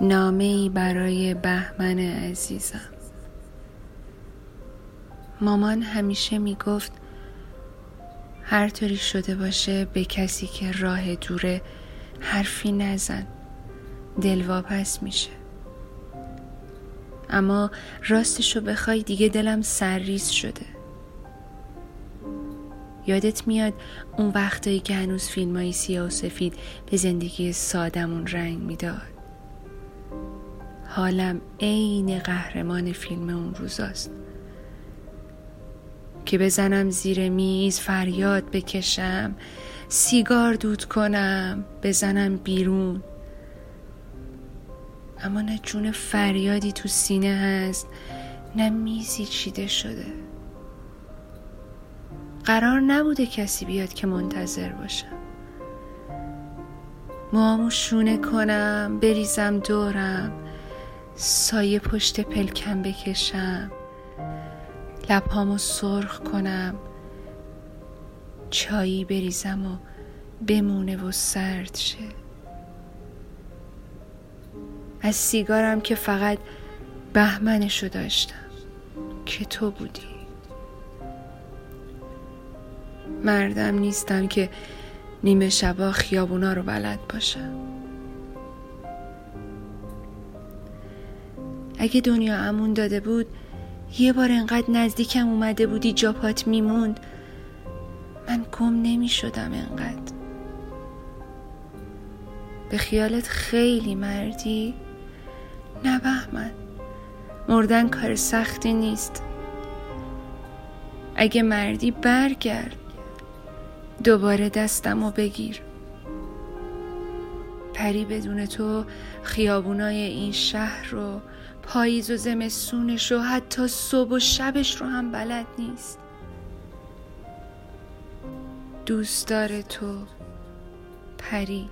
نامه ای برای بهمن عزیزم. مامان همیشه می‌گفت هر طوری شده باشه به کسی که راه دوره حرفی نزن دلواپس میشه. اما راستشو بخوای دیگه دلم سرریز شده. یادت میاد اون وقتایی که هنوز فیلم های سیاه و سفید به زندگی سادمون رنگ می‌داد؟ حالم عین قهرمان فیلم اون روزاست. که بزنم زیر میز فریاد بکشم سیگار دود کنم بزنم بیرون. اما نه جون فریادی تو سینه هست نه میزی چیده شده. قرار نبوده کسی بیاد که منتظر باشم. موامو شونه کنم بریزم دورم. سایه پشت پلکم بکشم. لبهامو سرخ کنم. چایی بریزم و بمونه و سرد شه. از سیگارم که فقط بهمنشو داشتم که تو بودی. مردم نیستم که نیمه شبا خیابونا رو بلد باشم. اگه دنیا امون داده بود یه بار انقدر نزدیکم اومده بودی جاپات میموند. من گم نمی شدم انقدر. به خیالت خیلی مردی؟ نه بهمن مردن کار سختی نیست. اگه مردی برگرد. دوباره دستم و بگیر. پری بدون تو خیابونای این شهر رو پاییز و زمستونش رو حتی صبح و شبش رو هم بلد نیست. دوست داره تو پری.